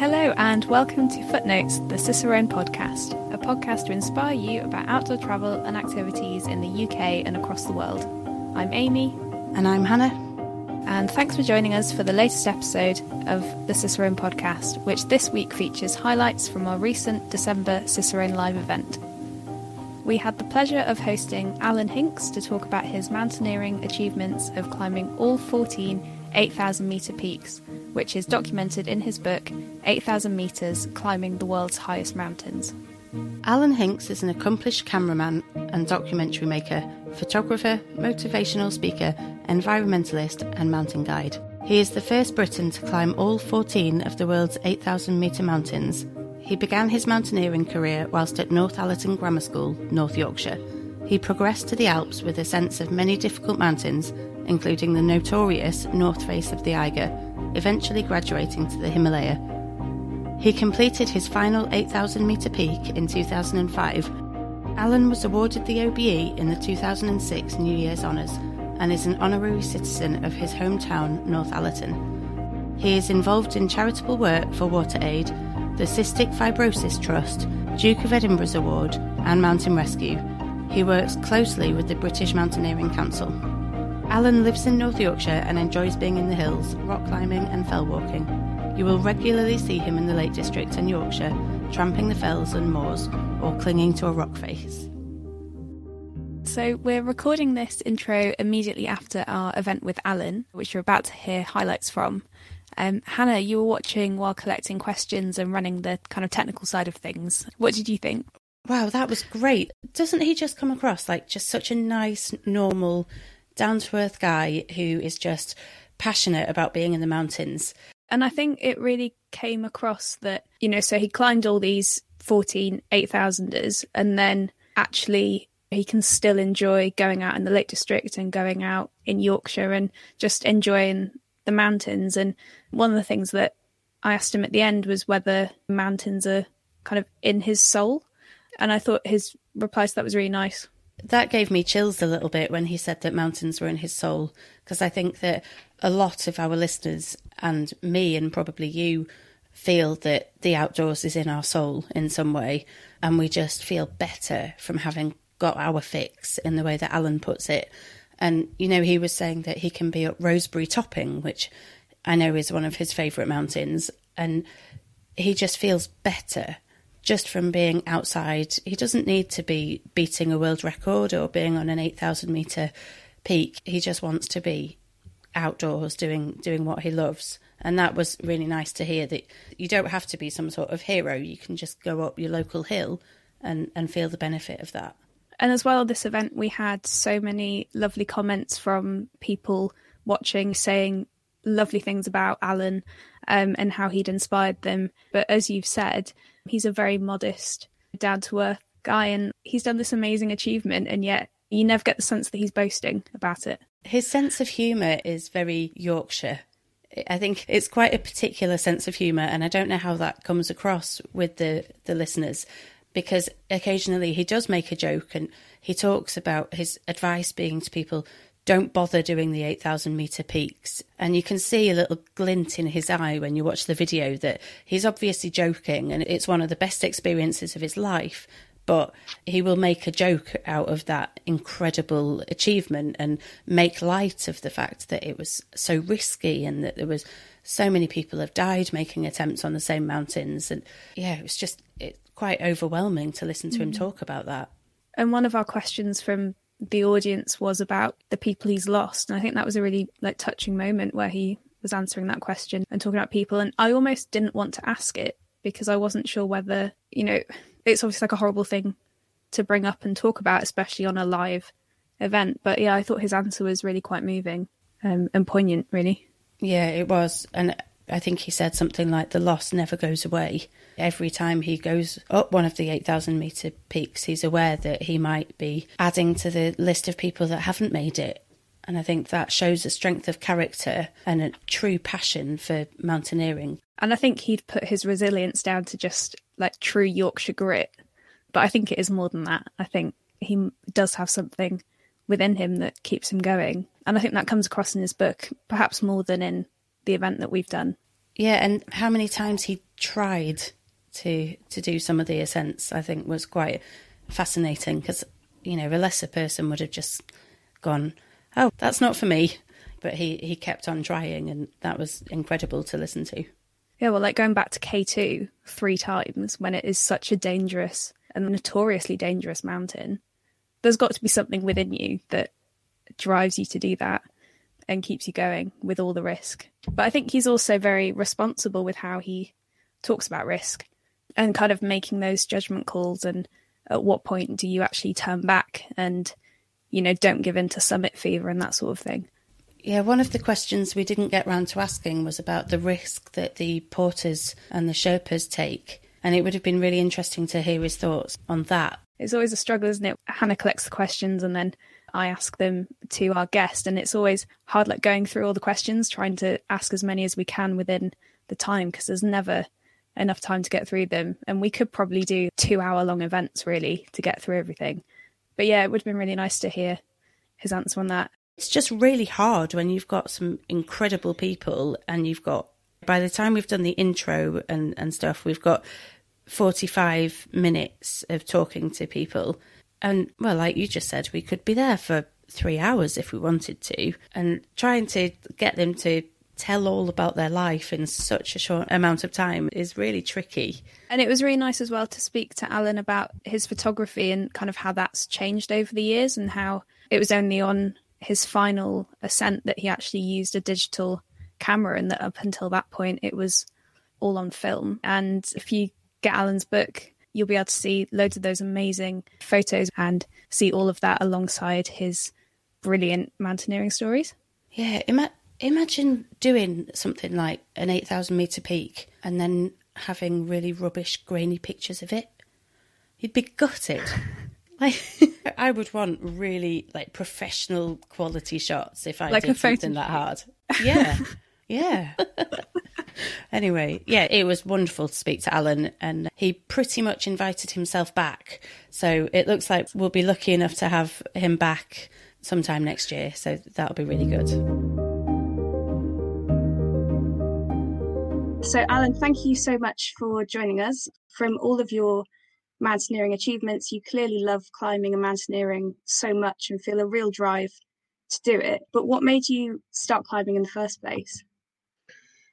Hello, and welcome to Footnotes, the Cicerone podcast, a podcast to inspire you about outdoor travel and activities in the UK and across the world. I'm Amy. And I'm Hannah. And thanks for joining us for the latest episode of the Cicerone podcast, which this week features highlights from our recent December Cicerone Live event. We had the pleasure of hosting Alan Hinks to talk about his mountaineering achievements of climbing all 14 8,000 metre peaks, which is documented in his book 8,000 Metres Climbing the World's Highest Mountains. Alan Hinks is an accomplished cameraman and documentary maker, photographer, motivational speaker, environmentalist, and mountain guide. He is the first Briton to climb all 14 of the world's 8,000 metre mountains. He began his mountaineering career whilst at Northallerton Grammar School, North Yorkshire. He progressed to the Alps with a sense of many difficult mountains, including the notorious north face of the Eiger, eventually graduating to the Himalaya. He completed his final 8,000 metre peak in 2005. Alan was awarded the OBE in the 2006 New Year's Honours and is an honorary citizen of his hometown, North Northallerton. He is involved in charitable work for WaterAid, the Cystic Fibrosis Trust, Duke of Edinburgh's Award, and Mountain Rescue. He works closely with the British Mountaineering Council. Alan lives in North Yorkshire and enjoys being in the hills, rock climbing, and fell walking. You will regularly see him in the Lake District and Yorkshire, tramping the fells and moors, or clinging to a rock face. So, we're recording this intro immediately after our event with Alan, which you're about to hear highlights from. Um, Hannah, you were watching while collecting questions and running the kind of technical side of things. What did you think? Wow, that was great. Doesn't he just come across like just such a nice, normal, down to earth guy who is just passionate about being in the mountains? And I think it really came across that, you know, so he climbed all these 14 8,000ers and then actually he can still enjoy going out in the Lake District and going out in Yorkshire and just enjoying the mountains. And one of the things that I asked him at the end was whether mountains are kind of in his soul. And I thought his reply to that was really nice. That gave me chills a little bit when he said that mountains were in his soul, because I think that a lot of our listeners and me and probably you feel that the outdoors is in our soul in some way, and we just feel better from having got our fix in the way that Alan puts it. And, you know, he was saying that he can be at Roseberry Topping, which I know is one of his favourite mountains, and he just feels better just from being outside. He doesn't need to be beating a world record or being on an 8,000 metre peak. He just wants to be outdoors doing doing what he loves. And that was really nice to hear that you don't have to be some sort of hero. You can just go up your local hill and, and feel the benefit of that. And as well, this event, we had so many lovely comments from people watching saying lovely things about Alan um, and how he'd inspired them. But as you've said, he's a very modest, down to earth guy, and he's done this amazing achievement, and yet you never get the sense that he's boasting about it. His sense of humour is very Yorkshire. I think it's quite a particular sense of humour, and I don't know how that comes across with the, the listeners because occasionally he does make a joke and he talks about his advice being to people don't bother doing the 8,000 metre peaks. And you can see a little glint in his eye when you watch the video that he's obviously joking and it's one of the best experiences of his life. But he will make a joke out of that incredible achievement and make light of the fact that it was so risky and that there was so many people have died making attempts on the same mountains. And yeah, it was just it, quite overwhelming to listen to mm. him talk about that. And one of our questions from the audience was about the people he's lost, and I think that was a really like touching moment where he was answering that question and talking about people. And I almost didn't want to ask it because I wasn't sure whether you know it's obviously like a horrible thing to bring up and talk about, especially on a live event. But yeah, I thought his answer was really quite moving um, and poignant, really. Yeah, it was, and I think he said something like the loss never goes away. Every time he goes up one of the 8,000 metre peaks, he's aware that he might be adding to the list of people that haven't made it. And I think that shows a strength of character and a true passion for mountaineering. And I think he'd put his resilience down to just like true Yorkshire grit. But I think it is more than that. I think he does have something within him that keeps him going. And I think that comes across in his book, perhaps more than in the event that we've done. Yeah, and how many times he tried to to do some of the ascents, I think was quite fascinating because you know a lesser person would have just gone, "Oh, that's not for me," but he he kept on trying, and that was incredible to listen to. Yeah, well, like going back to K2 three times when it is such a dangerous and notoriously dangerous mountain, there's got to be something within you that drives you to do that and keeps you going with all the risk. But I think he's also very responsible with how he talks about risk and kind of making those judgment calls and at what point do you actually turn back and you know don't give in to summit fever and that sort of thing. Yeah, one of the questions we didn't get round to asking was about the risk that the porters and the Sherpas take. And it would have been really interesting to hear his thoughts on that. It's always a struggle, isn't it? Hannah collects the questions and then I ask them to our guest. And it's always hard, like going through all the questions, trying to ask as many as we can within the time, because there's never enough time to get through them. And we could probably do two hour long events, really, to get through everything. But yeah, it would have been really nice to hear his answer on that it's just really hard when you've got some incredible people and you've got by the time we've done the intro and, and stuff, we've got 45 minutes of talking to people. And well, like you just said, we could be there for three hours if we wanted to. And trying to get them to tell all about their life in such a short amount of time is really tricky. And it was really nice as well to speak to Alan about his photography and kind of how that's changed over the years and how it was only on his final ascent that he actually used a digital camera and that up until that point it was all on film. And if you get Alan's book, you'll be able to see loads of those amazing photos and see all of that alongside his brilliant mountaineering stories. Yeah, ima- imagine doing something like an 8,000 metre peak and then having really rubbish, grainy pictures of it. You'd be gutted. Like I would want really like professional quality shots if I like did something that hard. Yeah. yeah. anyway, yeah, it was wonderful to speak to Alan and he pretty much invited himself back. So it looks like we'll be lucky enough to have him back sometime next year. So that'll be really good. So, Alan, thank you so much for joining us. From all of your mountaineering achievements. You clearly love climbing and mountaineering so much and feel a real drive to do it. But what made you start climbing in the first place?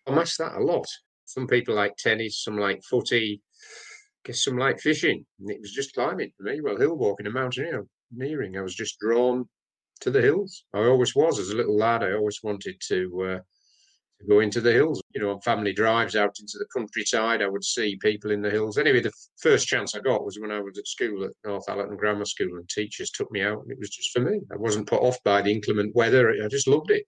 I match that a lot. Some people like tennis, some like footy, guess some like fishing. And it was just climbing for me. Well, hill walking and mountaineering. I was just drawn to the hills. I always was as a little lad. I always wanted to uh, go into the hills. You know, on family drives out into the countryside, I would see people in the hills. Anyway, the first chance I got was when I was at school at North Northallerton Grammar School, and teachers took me out, and it was just for me. I wasn't put off by the inclement weather. I just loved it.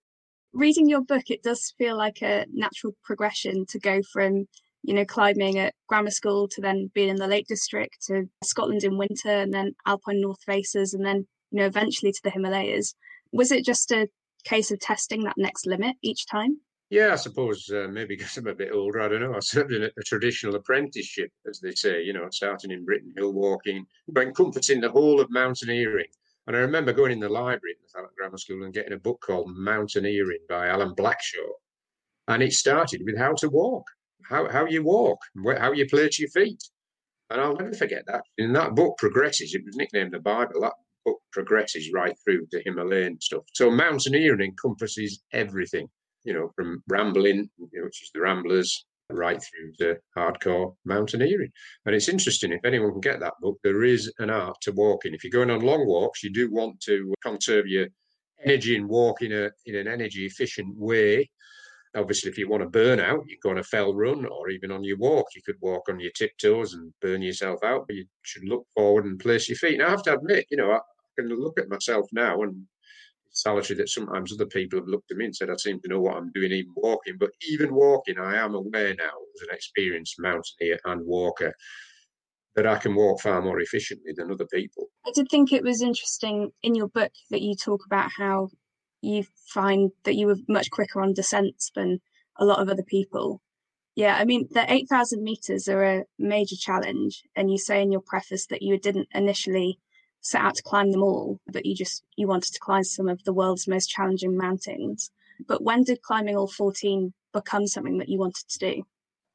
Reading your book, it does feel like a natural progression to go from you know, climbing at grammar school to then being in the Lake District to Scotland in winter and then Alpine North Faces and then, you know, eventually to the Himalayas. Was it just a case of testing that next limit each time? Yeah, I suppose uh, maybe because I'm a bit older, I don't know. I served in a, a, traditional apprenticeship, as they say, you know, starting in Britain, hill walking, but encompassing the whole of mountaineering. And I remember going in the library at the Grammar School and getting a book called Mountaineering by Alan Blackshaw. And it started with how to walk, how, how you walk, how you place your feet. And I'll never forget that. And that book progresses, it was nicknamed the Bible. That book progresses right through to Himalayan stuff. So mountaineering encompasses everything you know, from rambling, which is the Ramblers, right through to hardcore mountaineering. And it's interesting if anyone can get that book. There is an art to walking. If you're going on long walks, you do want to conserve your energy and walk in a in an energy efficient way. Obviously, if you want to burn out, you go on a fell run or even on your walk. You could walk on your tiptoes and burn yourself out, but you should look forward and place your feet. Now, I have to admit, you know, I can look at myself now and solitary that sometimes other people have looked at me and said I seem to know what I'm doing even walking. But even walking, I am aware now as an experienced mountaineer and walker that I can walk far more efficiently than other people. I did think it was interesting in your book that you talk about how you find that you were much quicker on descents than a lot of other people. Yeah, I mean, the 8,000 meters are a major challenge. And you say in your preface that you didn't initially set out to climb them all, but you just you wanted to climb some of the world's most challenging mountains. But when did climbing all 14 become something that you wanted to do?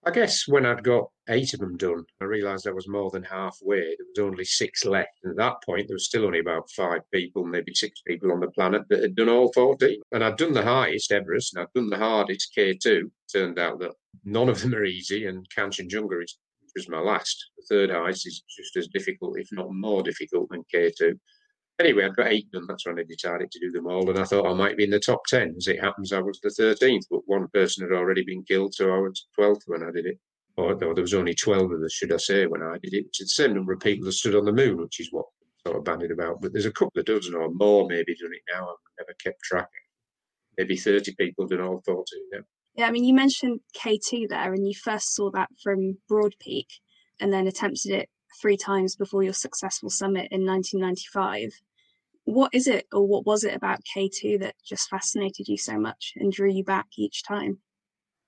I guess when I'd got eight of them done, I realised I was more than halfway. There was only six left. And at that point, there was still only about five people, maybe six people on the planet that had done all 14. And I'd done the highest, Everest, and I'd done the hardest, K2. Turned out that none of them are easy, and Kanchenjunga is, was my last. The third highest is just as difficult, if not more difficult, than K2. Anyway, I'd got eight done. That's when I decided to do them all. And I thought I might be in the top 10. As it happens, I was the 13th, but one person had already been killed. So I was 12th when I did it. Or, or there was only 12 of us, should I say, when I did it. It's the same number of people that stood on the moon, which is what sort of bandied about. But there's a couple of dozen or more maybe done it now. I've never kept track. Maybe 30 people done all 14 now. Yeah, I mean, you mentioned K2 there, and you first saw that from Broad Peak and then attempted it three times before your successful summit in 1995. What is it, or what was it about K2 that just fascinated you so much and drew you back each time?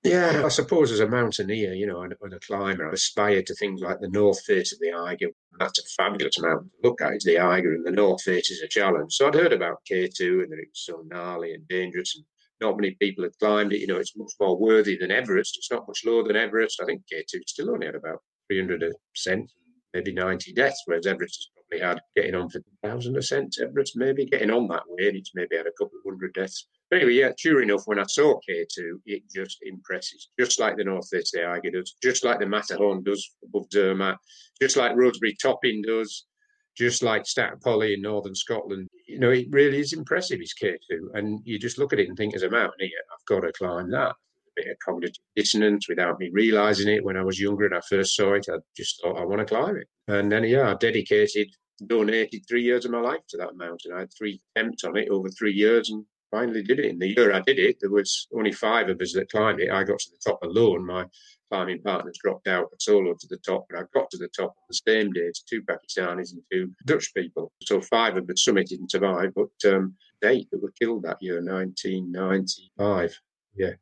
Yeah, I suppose as a mountaineer, you know, and, and a climber, I aspire to things like the north face of the Eiger. That's a fabulous mountain to look at. It's the Eiger, and the north face is a challenge. So I'd heard about K2 and that so gnarly and dangerous, and not many people had climbed it. You know, it's much more worthy than Everest. It's not much lower than Everest. I think K2 still only had about 300 ascent, maybe 90 deaths, whereas Everest has probably had getting on for 1,000 ascents. Everest maybe getting on that way, and it's maybe had a couple of hundred deaths. But anyway, yeah, sure enough, when I saw K2, it just impresses, just like the North Face Eiger does, just like the Matterhorn does above Zermatt, just like Roseberry Topping does, just like Stac Pollaidh in northern Scotland. You know, it really is impressive, it's K2. And you just look at it and think, as a mountaineer, I've got to climb that A bit of cognitive dissonance without me realizing it when I was younger and I first saw it. I just thought I want to climb it. And then, yeah, I dedicated, donated three years of my life to that mountain. I had three attempts on it over three years and finally did it. In the year I did it, there was only five of us that climbed it. I got to the top alone. My climbing partners dropped out at solo to the top, but I got to the top on the same day to two Pakistanis and two Dutch people. So five of the summit didn't survive, but um, eight that were killed that year, 1995. Yeah.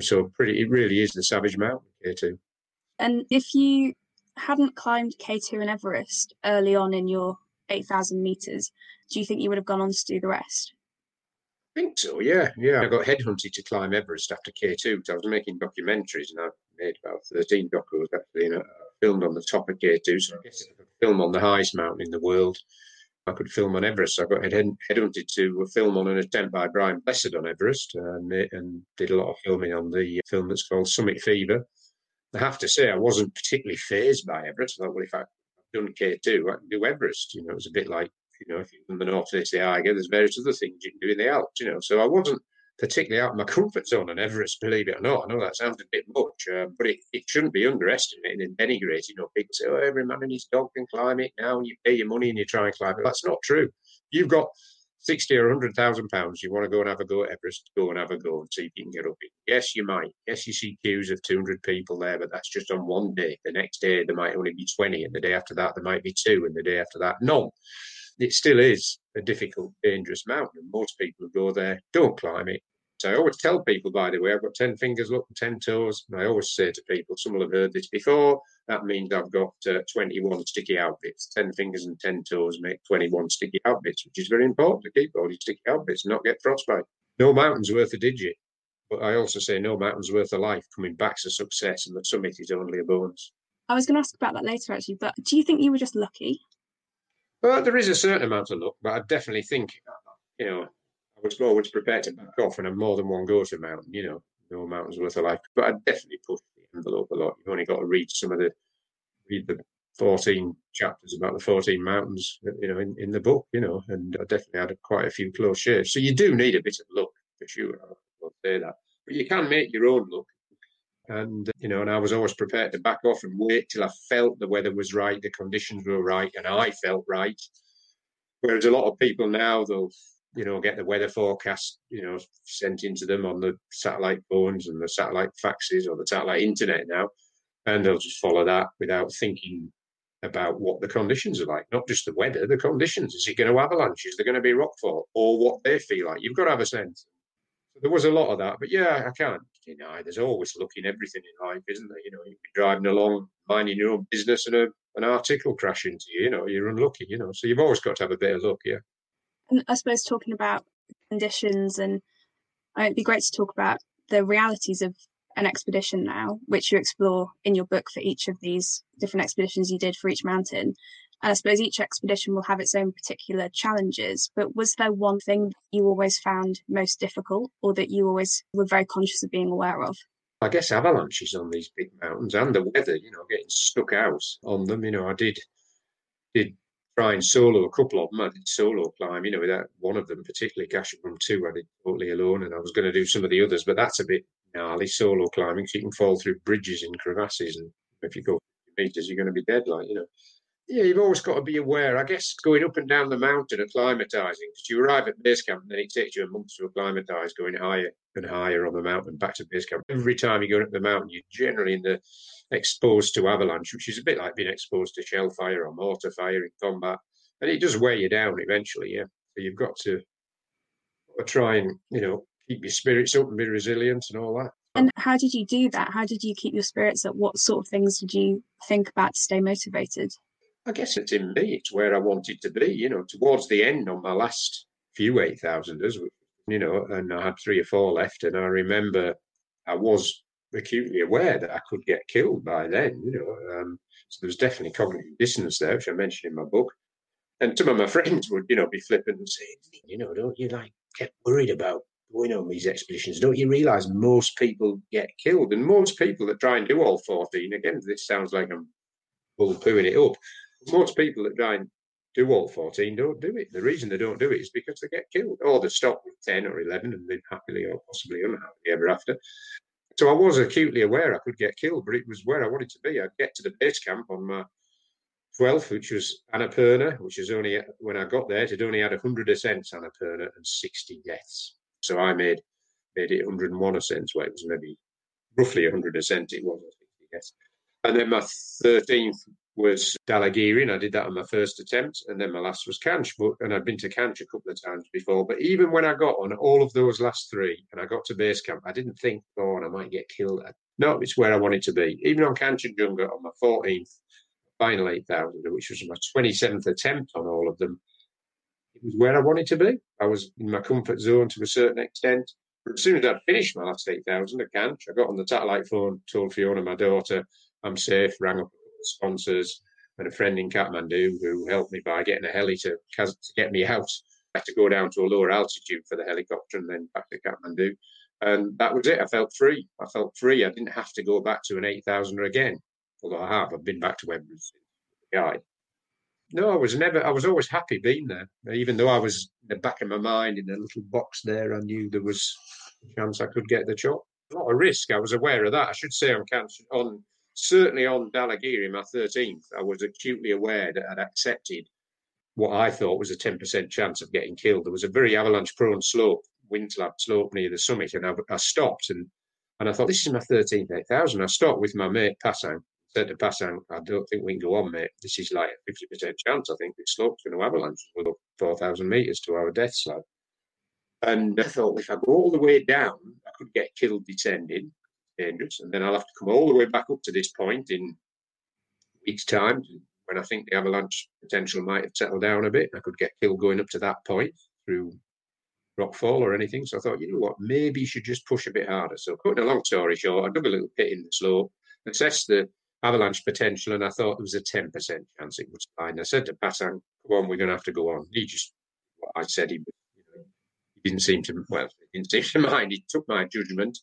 So pretty, it really is the Savage Mountain K2. And if you hadn't climbed K2 and Everest early on in your 8,000 meters, do you think you would have gone on to do the rest? I think so, yeah. Yeah. I got headhunted to climb Everest after K2 because I was making documentaries and I made about 13 docos actually. And I filmed on the top of K2. So I guess if I could film on the highest mountain in the world, I could film on Everest. I got head, headhunted to uh, film on an attempt by Brian Blessed on Everest uh, and, and did a lot of filming on the uh, film that's called Summit Fever. I have to say, I wasn't particularly phased by Everest. I thought, well, if I've done K2, I can do Everest. You know, it was a bit like, you know, if you've done the North Face, the Eiger, there's various other things you can do in the Alps, you know. So I wasn't particularly out of my comfort zone on Everest, believe it or not. I know that sounds a bit much, uh, but it, it shouldn't be underestimated and denigrated. You know, people say, oh, every man and his dog can climb it now, and you pay your money and you try and climb it. That's not true. You've got 60 or 100,000 pounds, you want to go and have a go at Everest, go and have a go and see if you can get up it. Yes, you might. Yes, you see queues of 200 people there, but that's just on one day. The next day, there might only be 20, and the day after that, there might be two, and the day after that, none. It still is a difficult, dangerous mountain. Most people who go there don't climb it. So I always tell people, by the way, I've got 10 fingers, look, 10 toes. And I always say to people, some will have heard this before, that means I've got uh, 21 sticky out bits. 10 fingers and 10 toes make 21 sticky out bits, which is very important to keep all your sticky out bits and not get frostbite. No mountain's worth a digit. But I also say no mountain's worth a life. Coming back to success and the summit is only a bonus. I was going to ask about that later, actually, but do you think you were just lucky? Well, there is a certain amount of luck, but I definitely think, you know, I was always prepared to back off and have more than one go to mountain, you know, no mountain's worth a life. But I definitely pushed the envelope a lot. You've only got to read some of the, read the 14 chapters about the 14 mountains, you know, in, in the book, you know, and I definitely had quite a few close shaves. So you do need a bit of luck for sure. I will say that. But you can make your own luck. And, you know, and I was always prepared to back off and wait till I felt the weather was right, the conditions were right, and I felt right. Whereas a lot of people now, they'll, you know, get the weather forecast, you know, sent into them on the satellite phones and the satellite faxes or the satellite internet now, and they'll just follow that without thinking about what the conditions are like, not just the weather, the conditions. Is it going to avalanche? Is there going to be rockfall? Or what they feel like? You've got to have a sense. So there was a lot of that, but yeah, I can't deny. There's always looking everything in life, isn't there? You know, you'd be driving along, minding your own business, and a, an article crash into you. You know, you're unlucky. You know, so you've always got to have a bit of luck. Yeah. And I suppose talking about conditions and uh, it'd be great to talk about the realities of an expedition now, which you explore in your book for each of these different expeditions you did for each mountain. And I suppose each expedition will have its own particular challenges. But was there one thing you always found most difficult or that you always were very conscious of being aware of? I guess avalanches on these big mountains and the weather, you know, getting stuck out on them. You know, I did did try and solo a couple of them. I did solo climb, you know, without one of them, particularly Gasherbrum 2, I did totally alone, and I was going to do some of the others, but that's a bit gnarly solo climbing, so you can fall through bridges in crevasses, and if you go meters, you're going to be dead, like, you know. Yeah, you've always got to be aware. I guess going up and down the mountain acclimatizing, because you arrive at base camp and then it takes you a month to acclimatize, going higher and higher on the mountain back to base camp. Every time you go up the mountain, you're generally in the exposed to avalanche, which is a bit like being exposed to shell fire or mortar fire in combat, and it does wear you down eventually. Yeah, so you've got to try and you know keep your spirits up and be resilient and all that. And how did you do that? How did you keep your spirits up? What sort of things did you think about to stay motivated? I guess it's in me. It's where I wanted to be. You know, towards the end on my last few eight thousanders, you know, and I had three or four left, and I remember I was acutely aware that I could get killed by then. You know, um, so there was definitely cognitive dissonance there, which I mentioned in my book. And some of my friends would, you know, be flippant and saying, you know, don't you like get worried about going on these expeditions? Don't you realise most people get killed? And most people that try and do all 14, again, this sounds like I'm bull pooing it up. Most people that try and do all 14 don't do it. The reason they don't do it is because they get killed or they stop with 10 or 11 and live happily or possibly unhappily ever after. So I was acutely aware I could get killed, but it was where I wanted to be. I'd get to the base camp on my 12th, which was Annapurna, which is only, when I got there, it only had 100 ascents Annapurna and 60 deaths. So I made made it 101 ascents, where it was maybe roughly 100 ascents, it was, I guess. And then my 13th was Dhaulagiri, and I did that on my first attempt. And then my last was Kanch, but and I'd been to Kanch a couple of times before. But even when I got on all of those last three, and I got to base camp, I didn't think, oh, and I might get killed. No, it's where I wanted to be. Even on Kanchenjunga on my 14th, final 8,000, which was my 27th attempt on all of them, it was where I wanted to be. I was in my comfort zone to a certain extent. But as soon as I'd finished my last 8,000 at Kanch, I got on the satellite phone, told Fiona, my daughter, I'm safe, rang up sponsors and a friend in Kathmandu who helped me by getting a heli to, to get me out. I had to go down to a lower altitude for the helicopter and then back to Kathmandu. And that was it. I felt free. I felt free. I didn't have to go back to an 8,000 again, although I have. I've been back to Everest guide. No, I was never, I was always happy being there. Even though I was in the back of my mind in a little box there, I knew there was a chance I could get the job. Not A risk. I was aware of that. I should say on on certainly on Dhaulagiri, my 13th, I was acutely aware that I'd accepted what I thought was a 10% chance of getting killed. There was a very avalanche prone slope, Windslab slope near the summit, and I, I, stopped and, and I thought, this is my 13th 8,000. I stopped with my mate Pasang, said to Pasang, I don't think we can go on, mate. This is like a 50% chance. I think this slope's going to avalanche. We're 4,000 metres to our death slab. And I thought, if I go all the way down, I could get killed descending dangerous. And then I'll have to come all the way back up to this point in weeks' time when I think the avalanche potential might have settled down a bit. I could get killed going up to that point through rockfall or anything. So I thought, you know what, maybe you should just push a bit harder. So cutting a long story short, I dug a little pit in the slope, assessed the avalanche potential, and I thought there was a 10% chance it would slide. And I said to Pasang, come on, we're going to have to go on. He just, I said he, he didn't seem to, well, he didn't seem to mind. He took my judgment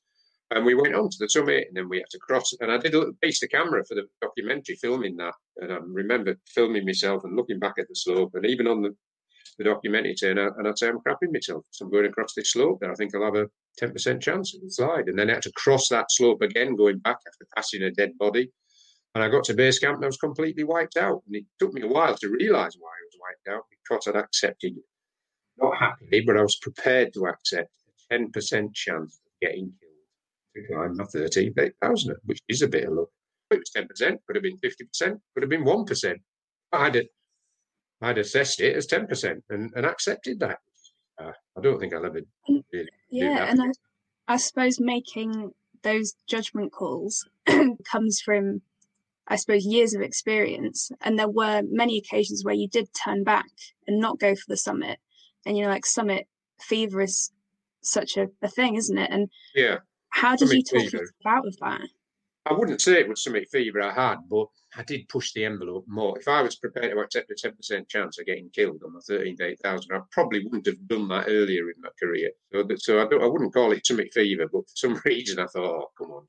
and we went on to the summit, and then we had to cross. And I did piece of camera for the documentary, filming that. And I remember filming myself and looking back at the slope. And even on the, the documentary, turn out, and I'd say I'm crapping myself. So I'm going across this slope there. I think I'll have a 10% chance of the slide. And then I had to cross that slope again, going back after passing a dead body. And I got to base camp and I was completely wiped out. And it took me a while to realize why I was wiped out because I'd accepted, not happily, but I was prepared to accept a 10% chance of getting killed I'm not 13, 8,000, which is a bit of luck. It was 10%, could have been 50%, could have been 1%. I'd, I'd assessed it as 10% and, and accepted that. Uh, I don't think I'll ever really Yeah, and I, I suppose making those judgment calls comes from, I suppose, years of experience. And there were many occasions where you did turn back and not go for the summit. And, you know, like summit fever is such a, a thing, isn't it? And yeah, how did you talk yourself out of that? I wouldn't say it was something fever I had, but I did push the envelope more. If I was prepared to accept a 10% chance of getting killed on the 13th 8000, I probably wouldn't have done that earlier in my career. So, that, so I, don't, I wouldn't call it something fever, but for some reason I thought, oh, come on.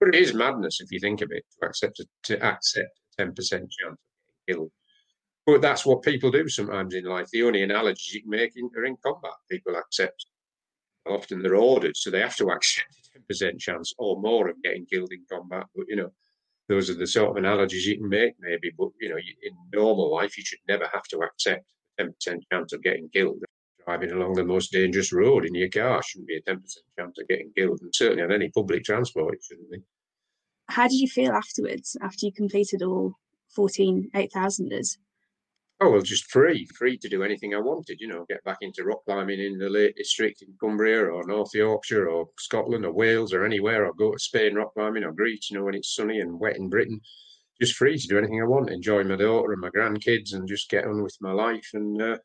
But it is madness if you think of it to accept a, to accept a 10% chance of getting killed. But that's what people do sometimes in life. The only analogies you can make are in combat. People accept, often they're ordered, so they have to accept a 10% chance or more of getting killed in combat. But, you know, those are the sort of analogies you can make, maybe. But you know, in normal life, you should never have to accept a ten percent chance of getting killed. Driving along the most dangerous road in your car shouldn't be a ten percent chance of getting killed, and certainly on any public transport, it shouldn't be. How did you feel afterwards, after you completed all 14 8000ers? Oh well just free free to do anything i wanted you know get back into rock climbing in the lake district in cumbria or north yorkshire or scotland or wales or anywhere. Or go to spain rock climbing or greece you know when it's sunny and wet in britain. Just free to do anything i want enjoy my daughter and my grandkids and just get on with my life and uh,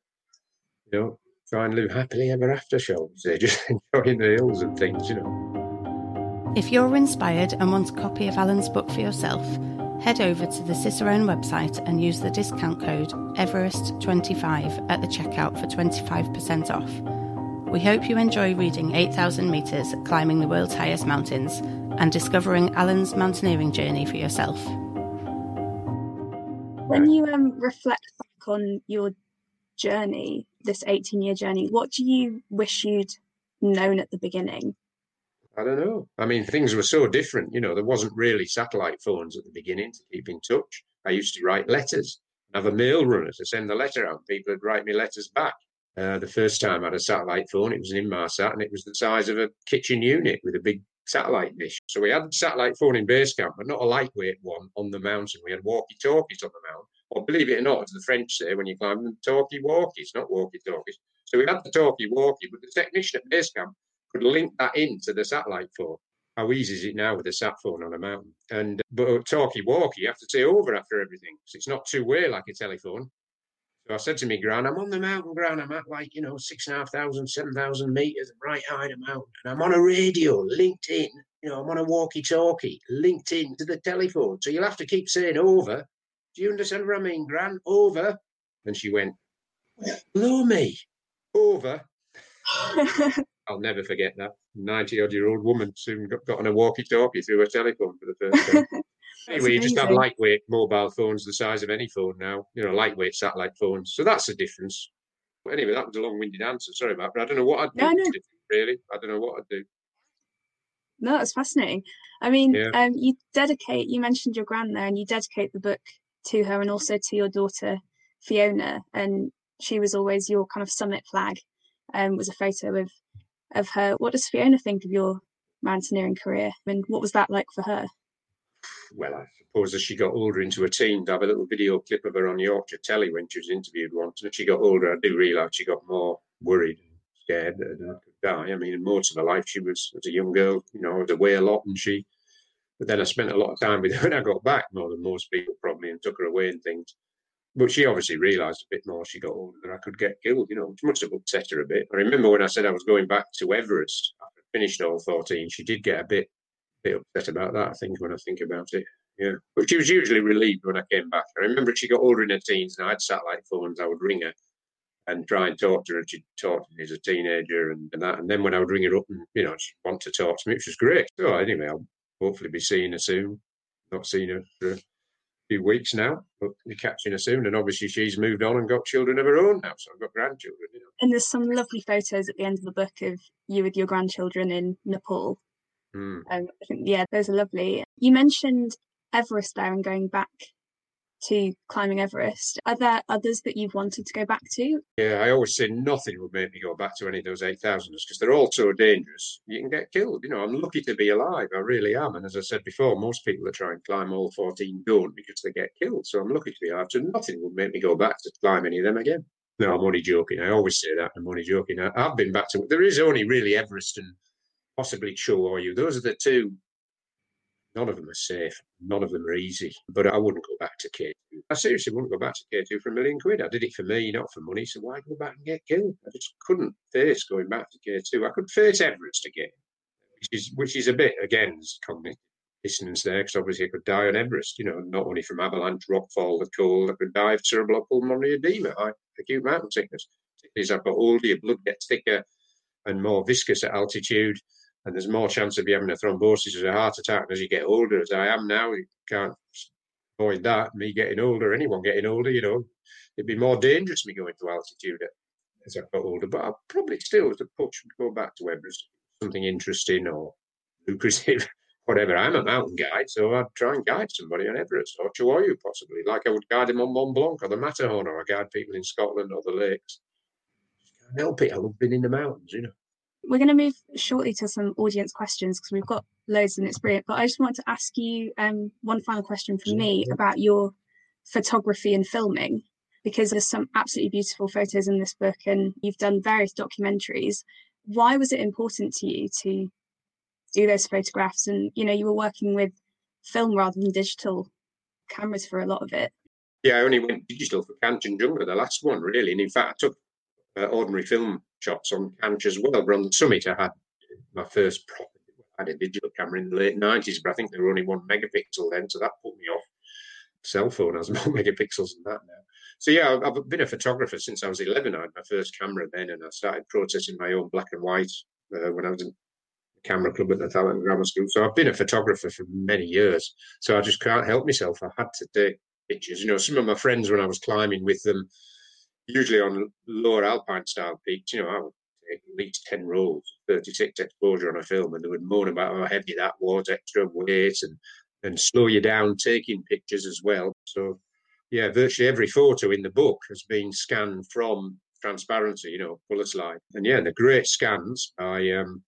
you know try and live happily ever after shall we say. Just enjoying the hills and things you know. If you're inspired and want a copy of alan's book for yourself head over to the Cicerone website and use the discount code Everest25 at the checkout for 25% off. We hope you enjoy reading 8,000 metres climbing the world's highest mountains and discovering Alan's mountaineering journey for yourself. When you um, reflect back on your journey, this 18 year journey, what do you wish you'd known at the beginning? I don't know. I mean, things were so different. You know, there wasn't really satellite phones at the beginning to keep in touch. I used to write letters, have a mail runner to send the letter out. People would write me letters back. Uh, the first time I had a satellite phone, it was an Inmarsat, and it was the size of a kitchen unit with a big satellite dish. So we had a satellite phone in base camp, but not a lightweight one on the mountain. We had walkie-talkies on the mountain. Or believe it or not, as the French say when you climb them, talkie-walkies, not walkie-talkies. So we had the talkie-walkie, but the technician at base camp could link that into the satellite phone. How easy is it now with a sat phone on a mountain? And but talkie walkie, you have to say over after everything. So it's not two way like a telephone. So I said to me, Gran, I'm on the mountain, Gran. I'm at like, you know, six and a half thousand, seven thousand meters, right high the mountain. And I'm on a radio linked in, you know, I'm on a walkie talkie linked in to the telephone. So you'll have to keep saying over. Do you understand what I mean, Gran? Over. And she went, Blow me. Over. I'll never forget that. 90 odd year old woman soon got, got on a walkie talkie through a telephone for the first time. anyway, you just have lightweight mobile phones the size of any phone now, you know, lightweight satellite phones. So that's the difference. But anyway, that was a long winded answer. Sorry about but I don't know what I'd do. No, no. Really, I don't know what I'd do. No, that's fascinating. I mean, yeah. um, you dedicate, you mentioned your grand there, and you dedicate the book to her and also to your daughter, Fiona. And she was always your kind of summit flag, um, was a photo of of her. What does Fiona think of your mountaineering career? I mean, what was that like for her? Well, I suppose as she got older into her teens, I have a little video clip of her on Yorkshire telly when she was interviewed once. And as she got older, I do realise she got more worried and scared that I could die. I mean, most of her life, she was, as a young girl, you know, I was away a lot. And she, but then I spent a lot of time with her when I got back, more than most people probably, and took her away and things but she obviously realised a bit more she got older that I could get killed, you know, which must have upset her a bit. I remember when I said I was going back to Everest after I finished all 14, she did get a bit, a bit upset about that, I think, when I think about it. Yeah. But she was usually relieved when I came back. I remember she got older in her teens and I had satellite phones, I would ring her and try and talk to her. And she'd talk to me as a teenager and, and that. And then when I would ring her up and, you know, she'd want to talk to me, which was great. So anyway, I'll hopefully be seeing her soon. Not seen her for few weeks now, but we're catching her soon. And obviously, she's moved on and got children of her own now. So I've got grandchildren. You know. And there's some lovely photos at the end of the book of you with your grandchildren in Nepal. Mm. Um, I think, yeah, those are lovely. You mentioned Everest there and going back to climbing Everest. Are there others that you've wanted to go back to? Yeah, I always say nothing would make me go back to any of those 8,000s because they're all so dangerous. You can get killed. You know, I'm lucky to be alive. I really am. And as I said before, most people that try and climb all 14 don't because they get killed. So I'm lucky to be alive. So nothing would make me go back to climb any of them again. No, I'm only joking. I always say that. I'm only joking. I, have been back to. There is only really Everest and possibly Cho Oyu. Those are the two None of them are safe. None of them are easy. But I wouldn't go back to K2. I seriously wouldn't go back to K2 for a million quid. I did it for me, not for money. So why go back and get killed? I just couldn't face going back to K2. I could face Everest again, which is which is a bit again cognitive dissonance there because obviously I could die on Everest. You know, not only from avalanche, rockfall, the cold. I could die of cerebral pulmonary edema, acute mountain sickness. As I've got older, your blood gets thicker and more viscous at altitude and there's more chance of you having a thrombosis or a heart attack as you get older, as I am now. You can't avoid that. Me getting older, anyone getting older, you know, it'd be more dangerous me going to altitude as I got older. But I'll probably still, as a push, go back to Everest, something interesting or lucrative, whatever. I'm a mountain guide, so I'd try and guide somebody on Everest or Cho Oyu, possibly, like I would guide him on Mont Blanc or the Matterhorn, or I guide people in Scotland or the lakes. Can't help it. I love being in the mountains, you know. We're going to move shortly to some audience questions because we've got loads and it's brilliant. But I just wanted to ask you um, one final question from me about your photography and filming because there's some absolutely beautiful photos in this book and you've done various documentaries. Why was it important to you to do those photographs? And you know, you were working with film rather than digital cameras for a lot of it. Yeah, I only went digital for Kanchenjunga, the last one, really. And in fact, I took uh, ordinary film shots on Kanch as well. But on the summit, I had my first I had a digital camera in the late 90s, but I think they were only one megapixel then, so that put me off. Cell phone has more megapixels than that now. So yeah, I've, I've been a photographer since I was 11. I had my first camera then, and I started processing my own black and white uh, when I was in the camera club at the Talent Grammar School. So I've been a photographer for many years. So I just can't help myself. I had to take pictures. You know, some of my friends when I was climbing with them, usually on lower alpine style peaks, you know, I would take at least 10 rolls, 36 exposure on a film, and they would moan about how heavy that was, extra weight, and, and slow you down taking pictures as well. So, yeah, virtually every photo in the book has been scanned from transparency, you know, color slide. And yeah, the great scans. I, um,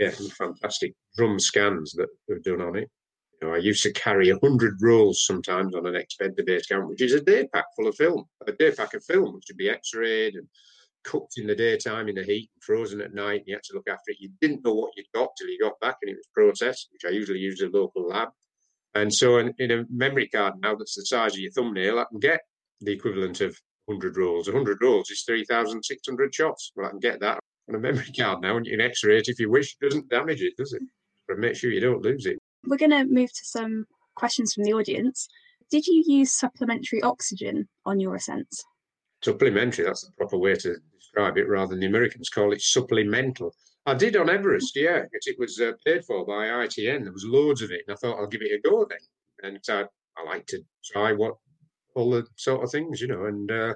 yeah, fantastic drum scans that are done on it know, I used to carry a hundred rolls sometimes on an expedited base camp, which is a day pack full of film, a day pack of film, which would be X-rayed and cooked in the daytime in the heat, and frozen at night. And You had to look after it. You didn't know what you'd got till you got back, and it was processed, which I usually use a local lab. And so, in, in a memory card now that's the size of your thumbnail, I can get the equivalent of 100 rolls. 100 rolls is 3,600 shots. Well, I can get that on a memory card now, and you can X-ray it if you wish. It doesn't damage it, does it? But make sure you don't lose it. We're going to move to some questions from the audience. Did you use supplementary oxygen on your ascents? Supplementary, that's the proper way to describe it, rather than the Americans call it supplemental. I did on Everest, yeah, it was uh, paid for by ITN. There was loads of it, and I thought I'll give it a go then. And so I like to try what all the sort of things, you know. And uh,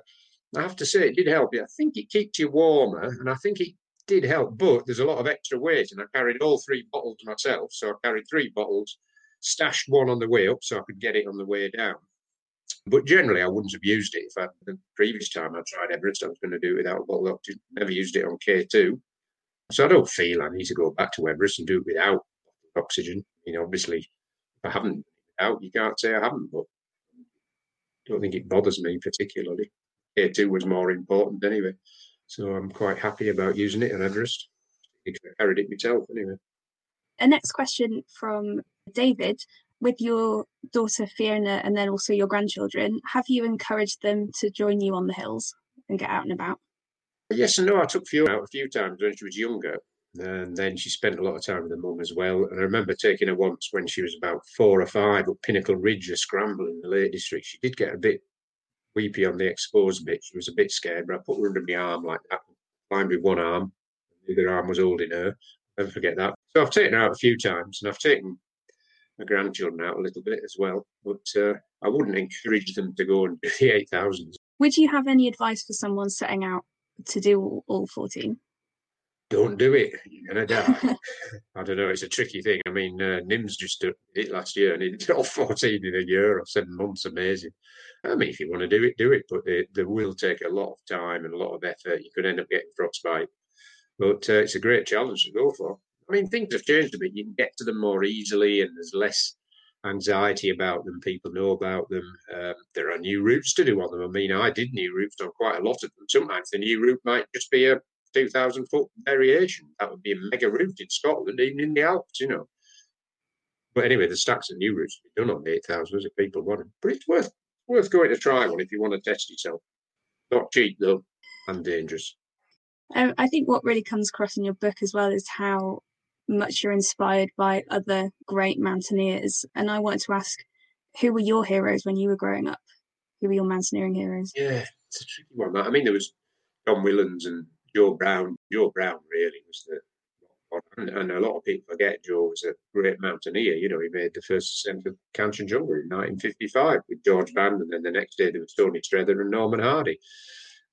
I have to say, it did help. You. I think it keeps you warmer, and I think it did help, but there's a lot of extra weight, and I carried all three bottles myself. So I carried three bottles, stashed one on the way up so I could get it on the way down. But generally, I wouldn't have used it if I the previous time I tried Everest, I was going to do it without a bottle of oxygen. Never used it on K2. So I don't feel I need to go back to Everest and do it without oxygen. You know, obviously, if I haven't out, you can't say I haven't, but I don't think it bothers me particularly. K2 was more important anyway. So I'm quite happy about using it on Everest. I carried it myself anyway. A next question from David. With your daughter Fiona and then also your grandchildren, have you encouraged them to join you on the hills and get out and about? Yes and no. I took Fiona out a few times when she was younger. And then she spent a lot of time with her mum as well. And I remember taking her once when she was about four or five up Pinnacle Ridge, a scramble in the Lake District. She did get a bit weepy on the exposed bit. She was a bit scared, but I put her under my arm like that, climbed with one arm, the other arm was holding her. Never forget that. So I've taken her out a few times, and I've taken my grandchildren out a little bit as well. But uh, I wouldn't encourage them to go and do the eight thousands. Would you have any advice for someone setting out to do all, fourteen? Don't do it. You're gonna die. I don't know. It's a tricky thing. I mean, uh, Nims just did it last year, and he did all 14 in a year or seven months. Amazing. I mean, if you want to do it, do it. But it, will take a lot of time and a lot of effort. You could end up getting frostbite. But uh, it's a great challenge to go for. I mean, things have changed a bit. You can get to them more easily, and there's less anxiety about them. People know about them. Um, there are new routes to do on them. I mean, I did new routes on quite a lot of them. Sometimes the new route might just be a 2,000 foot variation. That would be a mega route in Scotland, even in the Alps, you know. But anyway, the stacks of new routes to be done on the 8,000 if people want it. But it's worth, worth going to try one if you want to test yourself. Not cheap, though, and dangerous. Um, I think what really comes across in your book as well is how much you're inspired by other great mountaineers. And I wanted to ask, who were your heroes when you were growing up? Who were your mountaineering heroes? Yeah, it's a tricky one. I mean, there was Don Whillans and Joe Brown. Joe Brown really was the and a lot of people forget Joe was a great mountaineer. You know, he made the first ascent of Kanchenjunga in 1955 with George Band, and then the next day there was Tony Streather and Norman Hardie.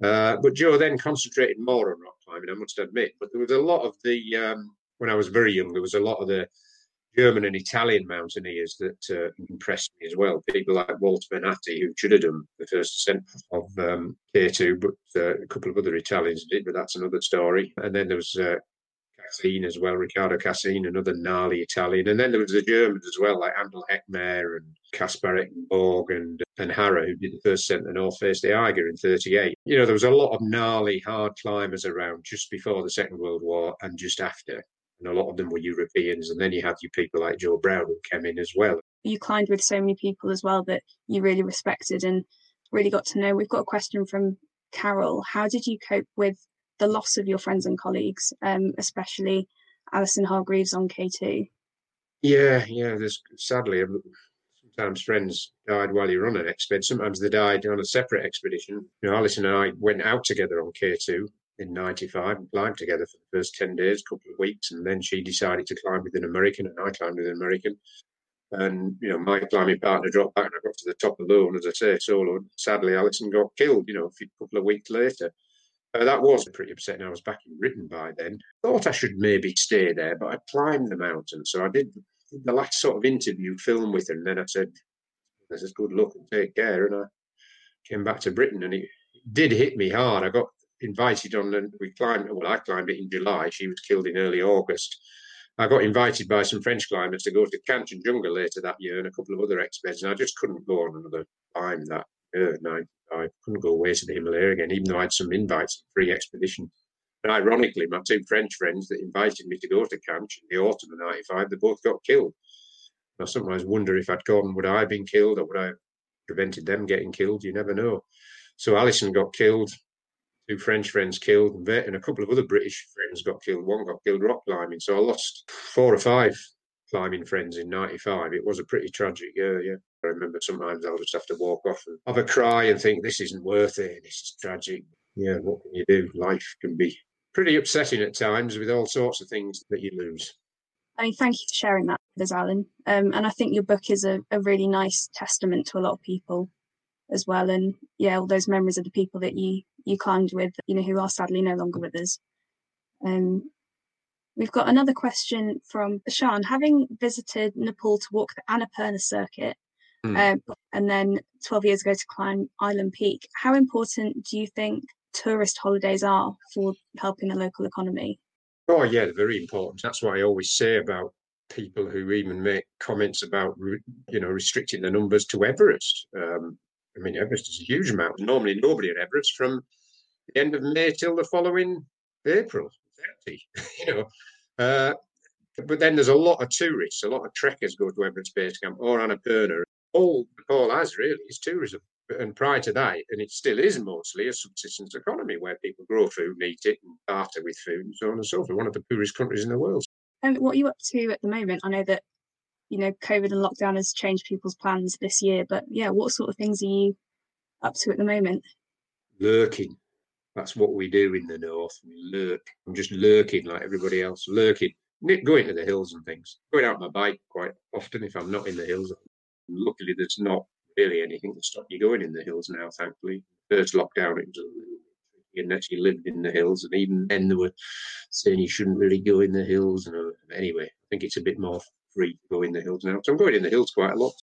Uh, but Joe then concentrated more on rock climbing, I must admit. But there was a lot of the, um, when I was very young, there was a lot of the German and Italian mountaineers that uh, impressed me as well. People like Walter Bonatti, who should have done the first ascent of um, K2, but uh, a couple of other Italians did, but that's another story. And then there was uh, Cassin as well, Riccardo Cassin, another gnarly Italian. And then there was the Germans as well, like Anderl Heckmair and Kaspar Borg and, and Harrer, who did the first ascent the North Face the Eiger in 38. You know, there was a lot of gnarly, hard climbers around just before the Second World War and just after and a lot of them were Europeans. And then you had your people like Joe Brown who came in as well. You climbed with so many people as well that you really respected and really got to know. We've got a question from Carol. How did you cope with the loss of your friends and colleagues, um, especially Alison Hargreaves on K2? Yeah, yeah. There's sadly sometimes friends died while you're on an expedition. Sometimes they died on a separate expedition. You know, Alison and I went out together on K2 in 95 and climbed together for the first 10 days, couple of weeks. And then she decided to climb with an American and I climbed with an American. And, you know, my climbing partner dropped back and I got to the top alone, as I say, solo. Sadly, Alison got killed, you know, a couple of weeks later. Uh, that was pretty upsetting. I was back in Britain by then. Thought I should maybe stay there, but I climbed the mountain. So I did the last sort of interview film with her. And then I said, this is good luck and take care. And I came back to Britain and it did hit me hard. I got invited on, and we climbed. Well, I climbed it in July. She was killed in early August. I got invited by some French climbers to go to Kanchenjunga later that year, and a couple of other experts, and I just couldn't go on another climb that year. And I, I couldn't go away to the Himalaya again, even though I had some invites, free expedition. And ironically, my two French friends that invited me to go to Kanch in the autumn of '95, they both got killed. I sometimes wonder if I'd gone, would I have been killed, or would I have prevented them getting killed? You never know. So Alison got killed two French friends killed, and a couple of other British friends got killed. One got killed rock climbing. So I lost four or five climbing friends in 95. It was a pretty tragic year, yeah. I remember sometimes I'll just have to walk off and have a cry and think, this isn't worth it. This is tragic. Yeah, what can you do? Life can be pretty upsetting at times with all sorts of things that you lose. I mean, thank you for sharing that with us, Alan. Um, and I think your book is a, a really nice testament to a lot of people as well. And yeah, all those memories of the people that you you climbed with, you know, who are sadly no longer with us. Um, we've got another question from Sean. Having visited Nepal to walk the Annapurna circuit, mm. and then 12 years ago to climb Island Peak, how important do you think tourist holidays are for helping the local economy? Oh yeah, they're very important. That's what I always say about people who even make comments about you know restricting the numbers to Everest. Um, I mean, Everest is a huge amount. Normally, nobody at Everest from the end of May till the following April, 30, you know. Uh, but then there's a lot of tourists, a lot of trekkers go to Everest Base Camp or Annapurna. All Nepal has really is tourism. And prior to that, and it still is mostly a subsistence economy where people grow food and eat it and barter with food and so on and so forth. One of the poorest countries in the world. And what are you up to at the moment? I know that you know, COVID and lockdown has changed people's plans this year. But yeah, what sort of things are you up to at the moment? Lurking. That's what we do in the north. We lurk. I'm just lurking like everybody else, lurking. Going to the hills and things. Going out on my bike quite often if I'm not in the hills. Luckily, there's not really anything to stop you going in the hills now, thankfully. First lockdown, it was a little unless you lived in the hills, and even then they were saying you shouldn't really go in the hills. And uh, anyway, I think it's a bit more free to go in the hills now. So I'm going in the hills quite a lot.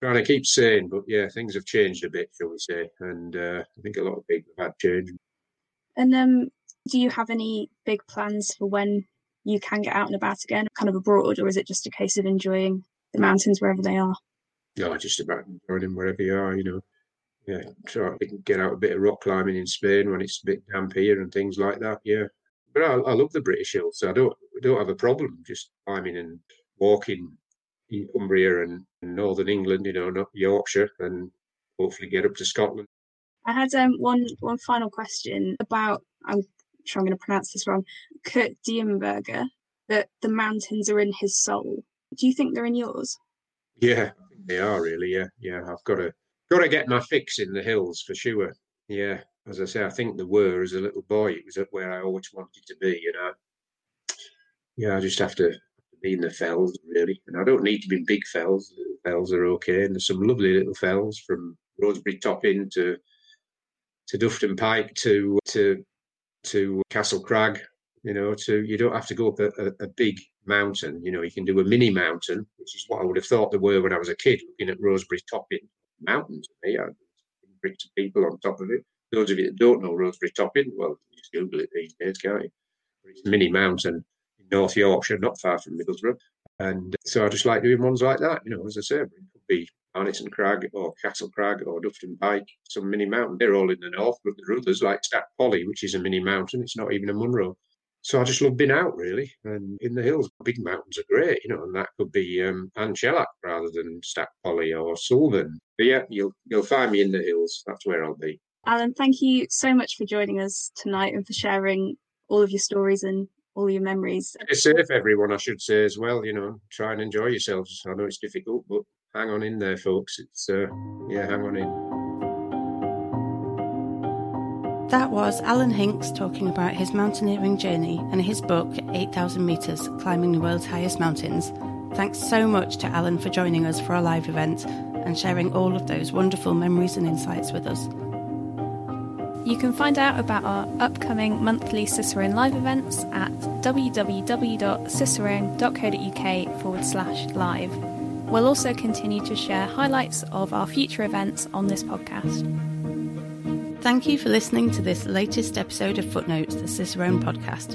Trying to keep saying, but yeah, things have changed a bit, shall we say? And uh, I think a lot of people have had change. And um, do you have any big plans for when you can get out and about again, kind of abroad, or is it just a case of enjoying the mountains wherever they are? Yeah, just about enjoying them wherever you are, you know. Yeah, try to get out a bit of rock climbing in Spain when it's a bit damp here and things like that. Yeah, but I, I love the British Hills, so I don't don't have a problem just climbing and walking in Cumbria and northern England, you know, not Yorkshire, and hopefully get up to Scotland. I had um, one one final question about I'm sure I'm going to pronounce this wrong. Kurt Diemberger that the mountains are in his soul. Do you think they're in yours? Yeah, they are really. Yeah, yeah. I've got to got to get my fix in the hills for sure. Yeah, as I say, I think there were as a little boy. It was where I always wanted to be. You know. Yeah, I just have to be in the fells really, and I don't need to be big fells. Fells are okay, and there's some lovely little fells from Roseberry Topping to to Dufton Pike to to to Castle Crag. You know, to you don't have to go up a, a, a big mountain. You know, you can do a mini mountain, which is what I would have thought there were when I was a kid, looking at Roseberry Topping mountain to eh? me. I bricks of people on top of it. Those of you that don't know Roseberry Topping, well, just Google it these days, can't you? It's a mini mountain in North Yorkshire, not far from Middlesbrough. And so I just like doing ones like that. You know, as I say, it could be Arnison Crag or Castle Crag or Dufton Pike, some mini mountain. They're all in the north, but there are others like Stac Pollaidh, which is a mini mountain. It's not even a Munro. So I just love being out really, and in the hills. Big mountains are great, you know, and that could be um, rather than Stac Pollaidh or Suilven. But yeah, you'll you'll find me in the hills. That's where I'll be. Alan, thank you so much for joining us tonight and for sharing all of your stories and all your memories. Stay safe, everyone. I should say as well. You know, try and enjoy yourselves. I know it's difficult, but hang on in there, folks. It's uh, yeah, hang on in. That was Alan Hinkes talking about his mountaineering journey and his book, 8,000 Metres Climbing the World's Highest Mountains. Thanks so much to Alan for joining us for our live event and sharing all of those wonderful memories and insights with us. You can find out about our upcoming monthly Cicerone live events at www.cicerone.co.uk forward slash live. We'll also continue to share highlights of our future events on this podcast. Thank you for listening to this latest episode of Footnotes, the Cicerone podcast.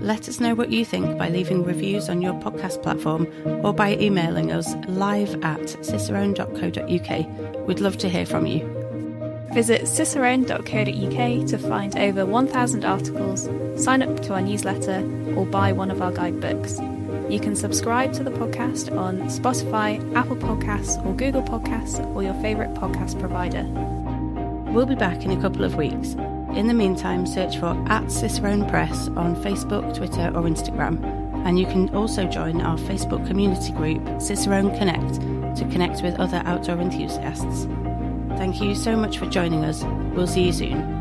Let us know what you think by leaving reviews on your podcast platform or by emailing us live at cicerone.co.uk. We'd love to hear from you. Visit cicerone.co.uk to find over 1,000 articles, sign up to our newsletter, or buy one of our guidebooks. You can subscribe to the podcast on Spotify, Apple Podcasts, or Google Podcasts, or your favourite podcast provider. We'll be back in a couple of weeks. In the meantime, search for at Cicerone Press on Facebook, Twitter, or Instagram. And you can also join our Facebook community group, Cicerone Connect, to connect with other outdoor enthusiasts. Thank you so much for joining us. We'll see you soon.